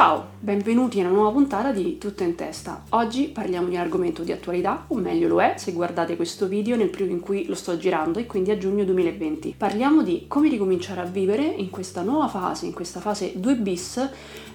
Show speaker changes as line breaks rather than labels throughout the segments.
Ciao, benvenuti a una nuova puntata di Tutto in testa. Oggi parliamo di un argomento di attualità, o meglio lo è se guardate questo video nel periodo in cui lo sto girando e quindi a giugno 2020. Parliamo di come ricominciare a vivere in questa nuova fase, in questa fase 2 bis,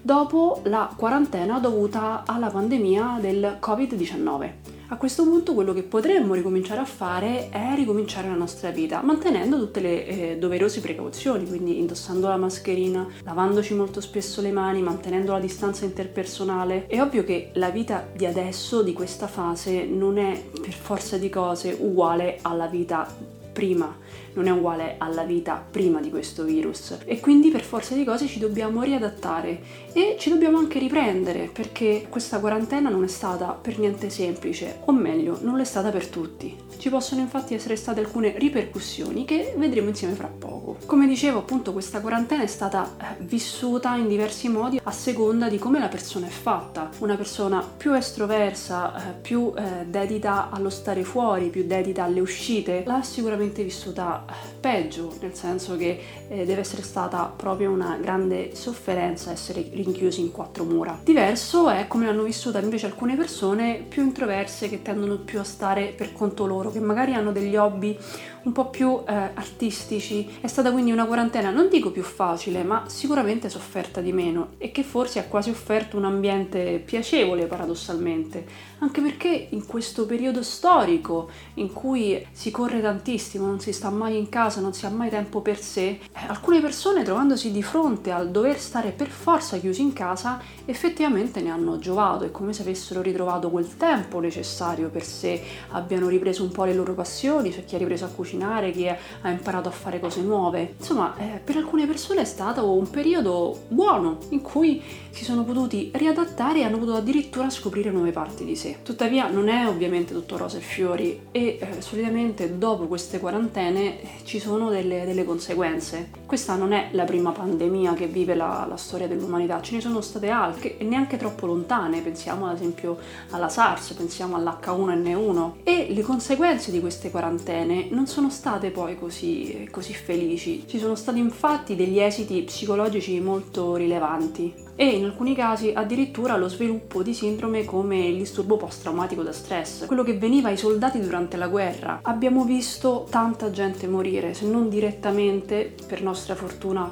dopo la quarantena dovuta alla pandemia del Covid-19. A questo punto quello che potremmo ricominciare a fare è ricominciare la nostra vita, mantenendo tutte le eh, doverose precauzioni, quindi indossando la mascherina, lavandoci molto spesso le mani, mantenendo la distanza interpersonale. È ovvio che la vita di adesso, di questa fase, non è per forza di cose uguale alla vita prima, non è uguale alla vita prima di questo virus e quindi per forza di cose ci dobbiamo riadattare e ci dobbiamo anche riprendere perché questa quarantena non è stata per niente semplice, o meglio, non l'è stata per tutti. Ci possono infatti essere state alcune ripercussioni che vedremo insieme fra poco. Come dicevo, appunto, questa quarantena è stata eh, vissuta in diversi modi a seconda di come la persona è fatta. Una persona più estroversa, eh, più eh, dedita allo stare fuori, più dedita alle uscite, l'ha sicuramente vissuta peggio, nel senso che eh, deve essere stata proprio una grande sofferenza essere rinchiusi in quattro mura. Diverso è come l'hanno vissuta invece alcune persone più introverse che tendono più a stare per conto loro, che magari hanno degli hobby un po' più eh, artistici. È stata quindi una quarantena, non dico più facile, ma sicuramente sofferta di meno e che forse ha quasi offerto un ambiente piacevole paradossalmente, anche perché in questo periodo storico in cui si corre tantissimo, non si sta mai in casa, non si ha mai tempo per sé, eh, alcune persone trovandosi di fronte al dover stare per forza chiusi in casa effettivamente ne hanno giovato, è come se avessero ritrovato quel tempo necessario per sé, abbiano ripreso un po' le loro passioni, c'è chi ha ripreso a cucinare cucinare, chi ha imparato a fare cose nuove. Insomma, eh, per alcune persone è stato un periodo buono in cui si sono potuti riadattare e hanno potuto addirittura scoprire nuove parti di sé. Tuttavia non è ovviamente tutto rose e fiori e eh, solitamente dopo queste quarantene ci sono delle, delle, conseguenze. Questa non è la prima pandemia che vive la, la storia dell'umanità, ce ne sono state altre e neanche troppo lontane, pensiamo ad esempio alla SARS, pensiamo all'H1N1 e le conseguenze di queste quarantene non sono state poi così, così felici. Ci sono stati infatti degli esiti psicologici molto rilevanti e in alcuni casi addirittura lo sviluppo di sindrome come il disturbo post-traumatico da stress, quello che veniva ai soldati durante la guerra. Abbiamo visto tanta gente morire, se non direttamente, per nostra fortuna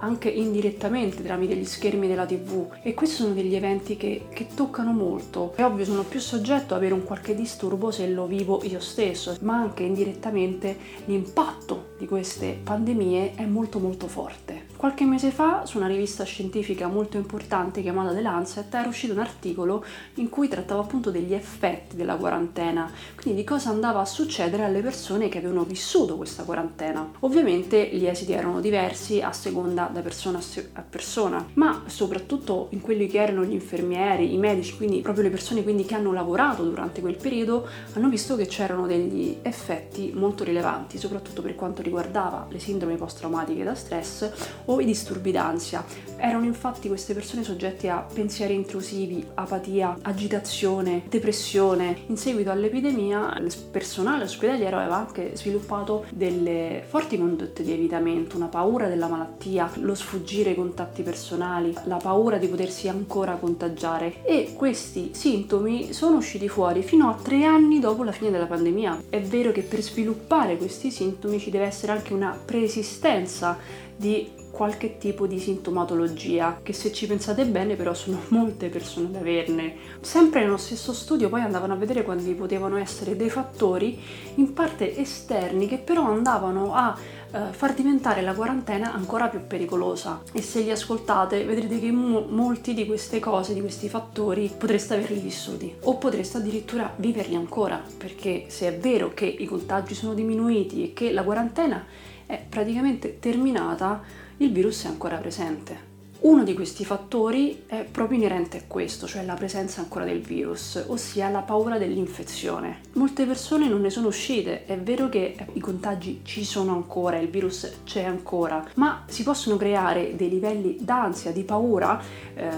anche indirettamente tramite gli schermi della tv e questi sono degli eventi che, che toccano molto. È ovvio sono più soggetto ad avere un qualche disturbo se lo vivo io stesso, ma anche indirettamente l'impatto di queste pandemie è molto molto forte. Qualche mese fa su una rivista scientifica molto importante chiamata The Lancet era uscito un articolo in cui trattava appunto degli effetti della quarantena, quindi di cosa andava a succedere alle persone che avevano vissuto questa quarantena. Ovviamente gli esiti erano diversi a seconda da persona a persona, ma soprattutto in quelli che erano gli infermieri, i medici, quindi proprio le persone che hanno lavorato durante quel periodo, hanno visto che c'erano degli effetti molto rilevanti, soprattutto per quanto riguardava le sindrome post-traumatiche da stress o i disturbi d'ansia. Erano infatti queste persone soggette a pensieri intrusivi, apatia, agitazione, depressione. In seguito all'epidemia il personale ospedaliero aveva anche sviluppato delle forti condotte di evitamento, una paura della malattia, lo sfuggire ai contatti personali, la paura di potersi ancora contagiare e questi sintomi sono usciti fuori fino a tre anni dopo la fine della pandemia. È vero che per sviluppare questi sintomi ci deve essere anche una preesistenza di qualche tipo di sintomatologia, che se ci pensate bene però sono molte persone ad averne. Sempre nello stesso studio poi andavano a vedere quali potevano essere dei fattori in parte esterni che però andavano a eh, far diventare la quarantena ancora più pericolosa e se li ascoltate vedrete che mo- molti di queste cose, di questi fattori potreste averli vissuti o potreste addirittura viverli ancora perché se è vero che i contagi sono diminuiti e che la quarantena è praticamente terminata, il virus è ancora presente. Uno di questi fattori è proprio inerente a questo, cioè la presenza ancora del virus, ossia la paura dell'infezione. Molte persone non ne sono uscite, è vero che i contagi ci sono ancora, il virus c'è ancora, ma si possono creare dei livelli d'ansia, di paura eh,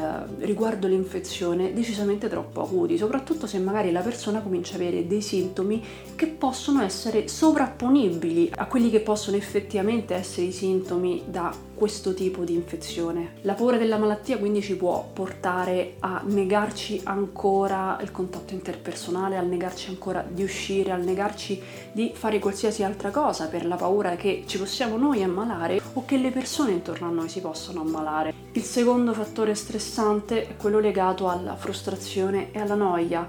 riguardo l'infezione decisamente troppo acuti, soprattutto se magari la persona comincia ad avere dei sintomi che possono essere sovrapponibili a quelli che possono effettivamente essere i sintomi da questo tipo di infezione. La paura della malattia quindi ci può portare a negarci ancora il contatto interpersonale, a negarci ancora di uscire, a negarci di fare qualsiasi altra cosa per la paura che ci possiamo noi ammalare o che le persone intorno a noi si possano ammalare. Il secondo fattore stressante è quello legato alla frustrazione e alla noia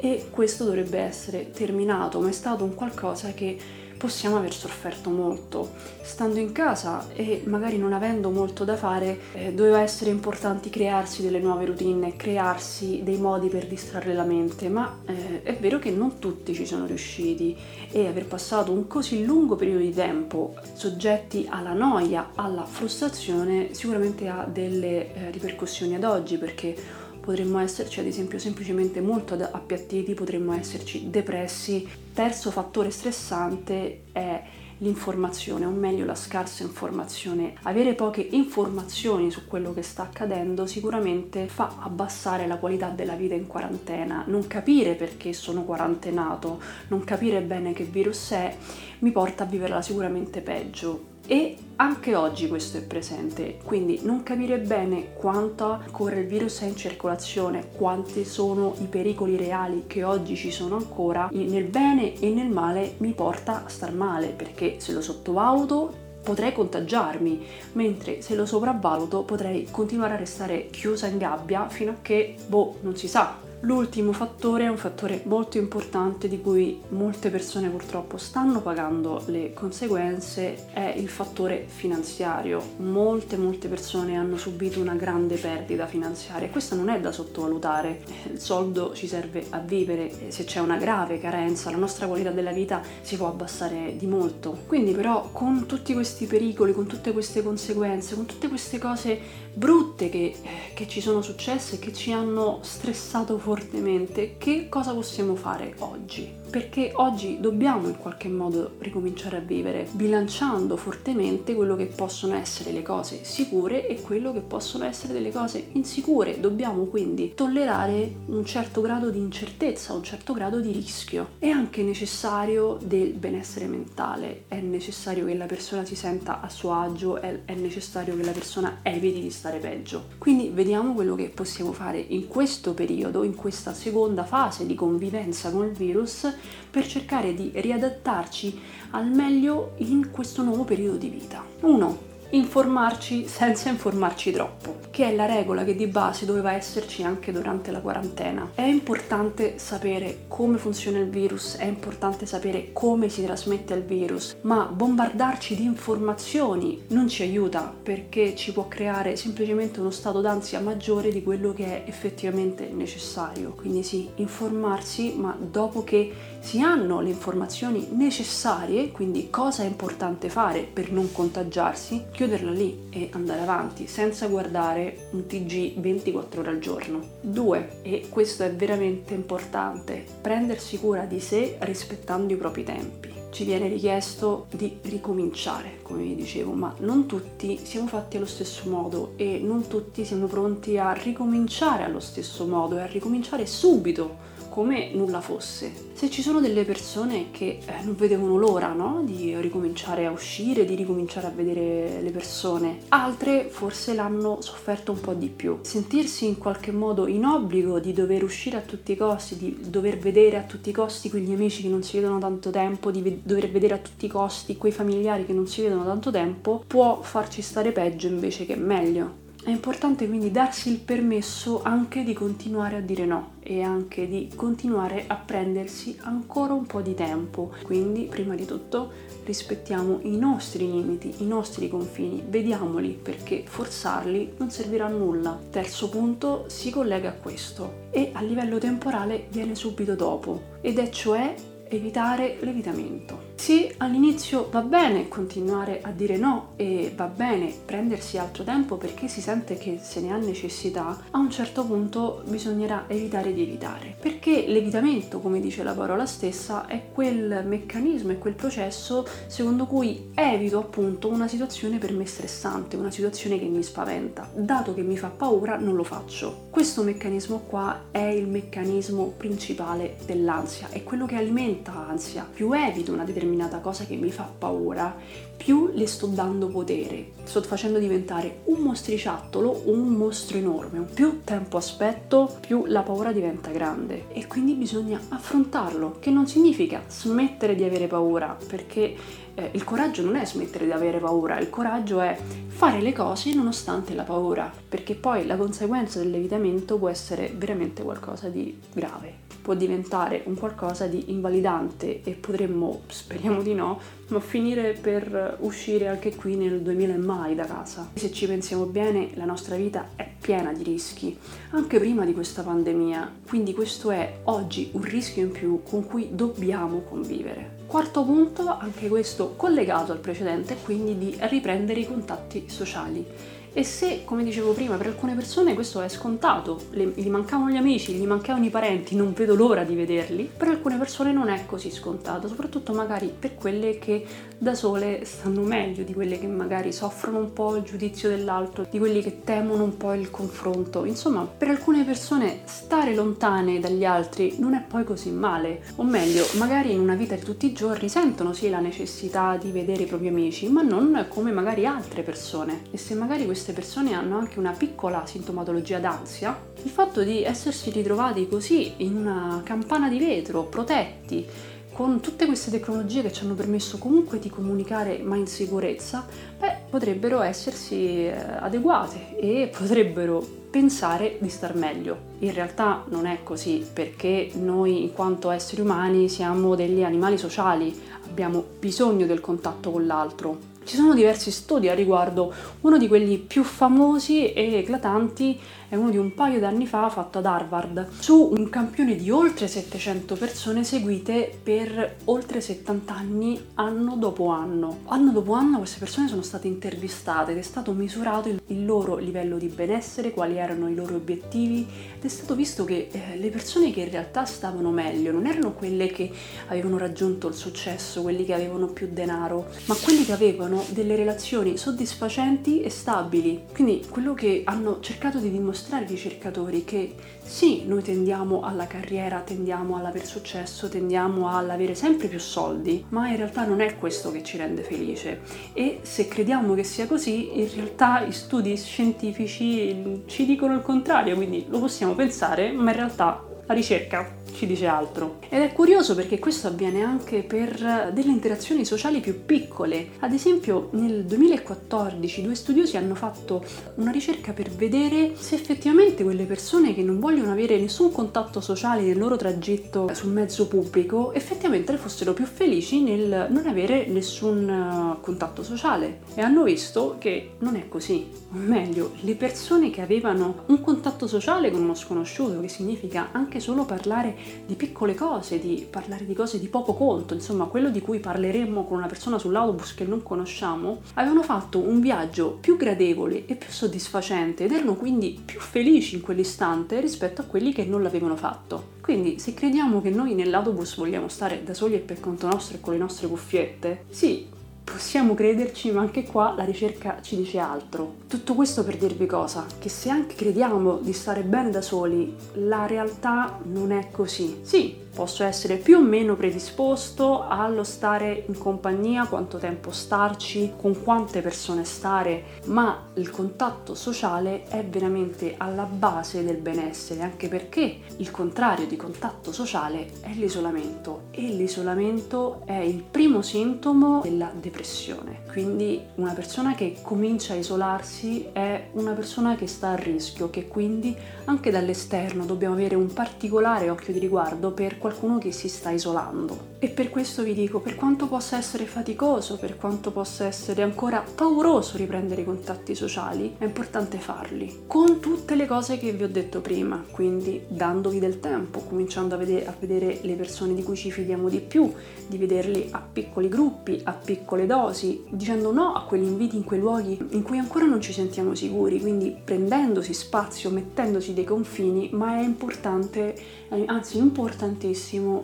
e questo dovrebbe essere terminato, ma è stato un qualcosa che possiamo aver sofferto molto. Stando in casa e magari non avendo molto da fare, eh, doveva essere importante crearsi delle nuove routine, crearsi dei modi per distrarre la mente, ma eh, è vero che non tutti ci sono riusciti e aver passato un così lungo periodo di tempo soggetti alla noia, alla frustrazione, sicuramente ha delle eh, ripercussioni ad oggi perché potremmo esserci ad esempio semplicemente molto appiattiti, potremmo esserci depressi. Terzo fattore stressante è l'informazione, o meglio la scarsa informazione. Avere poche informazioni su quello che sta accadendo sicuramente fa abbassare la qualità della vita in quarantena. Non capire perché sono quarantenato, non capire bene che virus è, mi porta a viverla sicuramente peggio e anche oggi questo è presente, quindi non capire bene quanto ancora il virus è in circolazione, quanti sono i pericoli reali che oggi ci sono ancora, nel bene e nel male mi porta a star male, perché se lo sottovaluto potrei contagiarmi, mentre se lo sopravvaluto potrei continuare a restare chiusa in gabbia fino a che, boh, non si sa, L'ultimo fattore è un fattore molto importante di cui molte persone purtroppo stanno pagando le conseguenze, è il fattore finanziario. Molte molte persone hanno subito una grande perdita finanziaria e questo non è da sottovalutare. Il soldo ci serve a vivere, se c'è una grave carenza la nostra qualità della vita si può abbassare di molto. Quindi però con tutti questi pericoli, con tutte queste conseguenze, con tutte queste cose brutte che, che ci sono successe e che ci hanno stressato fortemente, che cosa possiamo fare oggi? Perché oggi dobbiamo in qualche modo ricominciare a vivere bilanciando fortemente quello che possono essere le cose sicure e quello che possono essere delle cose insicure. Dobbiamo quindi tollerare un certo grado di incertezza, un certo grado di rischio. È anche necessario del benessere mentale, è necessario che la persona si senta a suo agio, è, necessario che la persona eviti di stare peggio. Quindi vediamo quello che possiamo fare in questo periodo, in questa seconda fase di convivenza con il virus per cercare di riadattarci al meglio in questo nuovo periodo di vita. 1 informarci senza informarci troppo, che è la regola che di base doveva esserci anche durante la quarantena. È importante sapere come funziona il virus, è importante sapere come si trasmette il virus, ma bombardarci di informazioni non ci aiuta perché ci può creare semplicemente uno stato d'ansia maggiore di quello che è effettivamente necessario. Quindi sì, informarsi, ma dopo che si hanno le informazioni necessarie, quindi cosa è importante fare per non contagiarsi, chiuderla lì e andare avanti senza guardare un TG 24 ore al giorno. 2. E questo è veramente importante, prendersi cura di sé rispettando i propri tempi. Ci viene richiesto di ricominciare, come vi dicevo, ma non tutti siamo fatti allo stesso modo e non tutti siamo pronti a ricominciare allo stesso modo e a ricominciare subito come nulla fosse. Se ci sono delle persone che eh, non vedevano l'ora no? di ricominciare a uscire, di ricominciare a vedere le persone, altre forse l'hanno sofferto un po' di più. Sentirsi in qualche modo in obbligo di dover uscire a tutti i costi, di dover vedere a tutti i costi quegli amici che non si vedono tanto tempo, di ve- dover vedere a tutti i costi quei familiari che non si vedono tanto tempo, può farci stare peggio invece che meglio. È importante quindi darsi il permesso anche di continuare a dire no e anche di continuare a prendersi ancora un po' di tempo. Quindi, prima di tutto, rispettiamo i nostri limiti, i nostri confini, vediamoli perché forzarli non servirà a nulla. Terzo punto si collega a questo e a livello temporale viene subito dopo ed è cioè evitare l'evitamento. Sì, all'inizio va bene continuare a dire no e va bene prendersi altro tempo perché si sente che se ne ha necessità, a un certo punto bisognerà evitare di evitare. Perché l'evitamento, come dice la parola stessa, è quel meccanismo, è quel processo secondo cui evito appunto una situazione per me stressante, una situazione che mi spaventa. Dato che mi fa paura, non lo faccio. Questo meccanismo qua è il meccanismo principale dell'ansia, è quello che alimenta l'ansia. Più evito una determinata determinata cosa che mi fa paura, più le sto dando potere, sto facendo diventare un mostriciattolo un mostro enorme. Più tempo aspetto, più la paura diventa grande e quindi bisogna affrontarlo, che non significa smettere di avere paura, perché eh, il coraggio non è smettere di avere paura, il coraggio è fare le cose nonostante la paura, perché poi la conseguenza dell'evitamento può essere veramente qualcosa di grave può diventare un qualcosa di invalidante e potremmo, speriamo di no, ma finire per uscire anche qui nel 2000 e mai da casa. Se ci pensiamo bene, la nostra vita è piena di rischi, anche prima di questa pandemia, quindi questo è oggi un rischio in più con cui dobbiamo convivere. Quarto punto, anche questo collegato al precedente, quindi di riprendere i contatti sociali. E se, come dicevo prima, per alcune persone questo è scontato, le, gli mancavano gli amici, gli mancavano i parenti, non vedo l'ora di vederli, per alcune persone non è così scontato, soprattutto magari per quelle che da sole stanno meglio, di quelle che magari soffrono un po' il giudizio dell'altro, di quelli che temono un po' il confronto. Insomma, per alcune persone stare lontane dagli altri non è poi così male, o meglio, magari in una vita di tutti i giorni sentono sì la necessità di vedere i propri amici, ma non come magari altre persone. E se magari queste queste persone hanno anche una piccola sintomatologia d'ansia, il fatto di essersi ritrovati così in una campana di vetro, protetti, con tutte queste tecnologie che ci hanno permesso comunque di comunicare ma in sicurezza, beh, potrebbero essersi eh, adeguate e potrebbero pensare di star meglio. In realtà non è così perché noi in quanto esseri umani siamo degli animali sociali, abbiamo bisogno del contatto con l'altro ci sono diversi studi a riguardo, uno di quelli più famosi e eclatanti è uno di un paio d'anni fa fatto ad Harvard su un campione di oltre 700 persone seguite per oltre 70 anni anno dopo anno. Anno dopo anno queste persone sono state intervistate ed è stato misurato il loro livello di benessere, quali erano i loro obiettivi ed è stato visto che eh, le persone che in realtà stavano meglio non erano quelle che avevano raggiunto il successo, quelli che avevano più denaro, ma quelli che avevano delle relazioni soddisfacenti e stabili. Quindi quello che hanno cercato di dimostrare ai ricercatori che sì, noi tendiamo alla carriera, tendiamo all'aver successo, tendiamo all'avere sempre più soldi, ma in realtà non è questo che ci rende felice. E se crediamo che sia così, in realtà i studi scientifici ci dicono il contrario, quindi lo possiamo pensare, ma in realtà la ricerca ci dice altro. Ed è curioso perché questo avviene anche per delle interazioni sociali più piccole. Ad esempio, nel 2014 due studiosi hanno fatto una ricerca per vedere se effettivamente quelle persone che non vogliono avere nessun contatto sociale nel loro tragitto sul mezzo pubblico effettivamente fossero più felici nel non avere nessun eh, contatto sociale. E hanno visto che non è così. O meglio, le persone che avevano un contatto sociale con uno sconosciuto, che significa anche solo parlare di piccole cose, di parlare di cose di poco conto, insomma quello di cui parleremmo con una persona sull'autobus che non conosciamo, avevano fatto un viaggio più gradevole e più soddisfacente ed erano quindi più felici in quell'istante rispetto a quelli che non l'avevano fatto. Quindi se crediamo che noi nell'autobus vogliamo stare da soli e per conto nostro e con le nostre cuffiette, sì, possiamo crederci, ma anche qua la ricerca ci dice altro. Tutto questo per dirvi cosa? Che se anche crediamo di stare bene da soli, la realtà non è così. Sì, posso essere più o meno predisposto allo stare in compagnia, quanto tempo starci, con quante persone stare, ma il contatto sociale è veramente alla base del benessere, anche perché il contrario di contatto sociale è l'isolamento e l'isolamento è il primo sintomo della depressione. Quindi una persona che comincia a isolarsi è una persona che sta a rischio, che quindi anche dall'esterno dobbiamo avere un particolare occhio di riguardo per qualcuno che si sta isolando. E per questo vi dico, per quanto possa essere faticoso, per quanto possa essere ancora pauroso riprendere i contatti sociali, è importante farli. Con tutte le cose che vi ho detto prima, quindi dandovi del tempo, cominciando a vedere, a vedere le persone di cui ci fidiamo di più, di vederli a piccoli gruppi, a piccole dosi, dicendo no a quegli inviti in quei luoghi in cui ancora non ci sentiamo sicuri, quindi prendendosi spazio, mettendosi dei confini, ma è importante, eh, anzi importantissimo,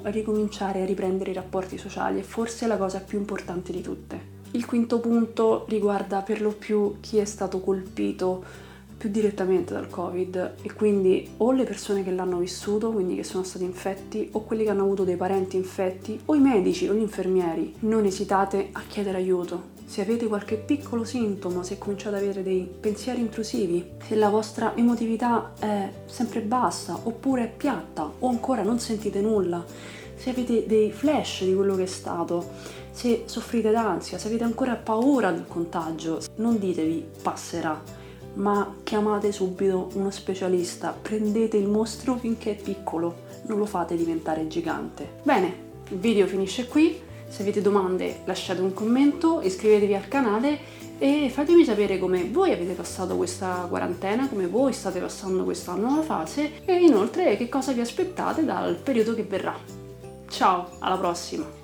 ricominciare a riprendere i rapporti sociali, è forse la cosa più importante di tutte. Il quinto punto riguarda per lo più chi è stato colpito più direttamente dal Covid e quindi o le persone che l'hanno vissuto, quindi che sono stati infetti, o quelli che hanno avuto dei parenti infetti, o i medici o gli infermieri. Non esitate a chiedere aiuto. Se avete qualche piccolo sintomo, se cominciate ad avere dei pensieri intrusivi, se la vostra emotività è sempre bassa oppure è piatta o ancora non sentite nulla, se avete dei flash di quello che è stato, se soffrite d'ansia, se avete ancora paura del contagio, non ditevi passerà, ma chiamate subito uno specialista, prendete il mostro finché è piccolo, non lo fate diventare gigante. Bene, il video finisce qui, se avete domande lasciate un commento, iscrivetevi al canale e fatemi sapere come voi avete passato questa quarantena, come voi state passando questa nuova fase e inoltre che cosa vi aspettate dal periodo che verrà. Ciao, alla prossima!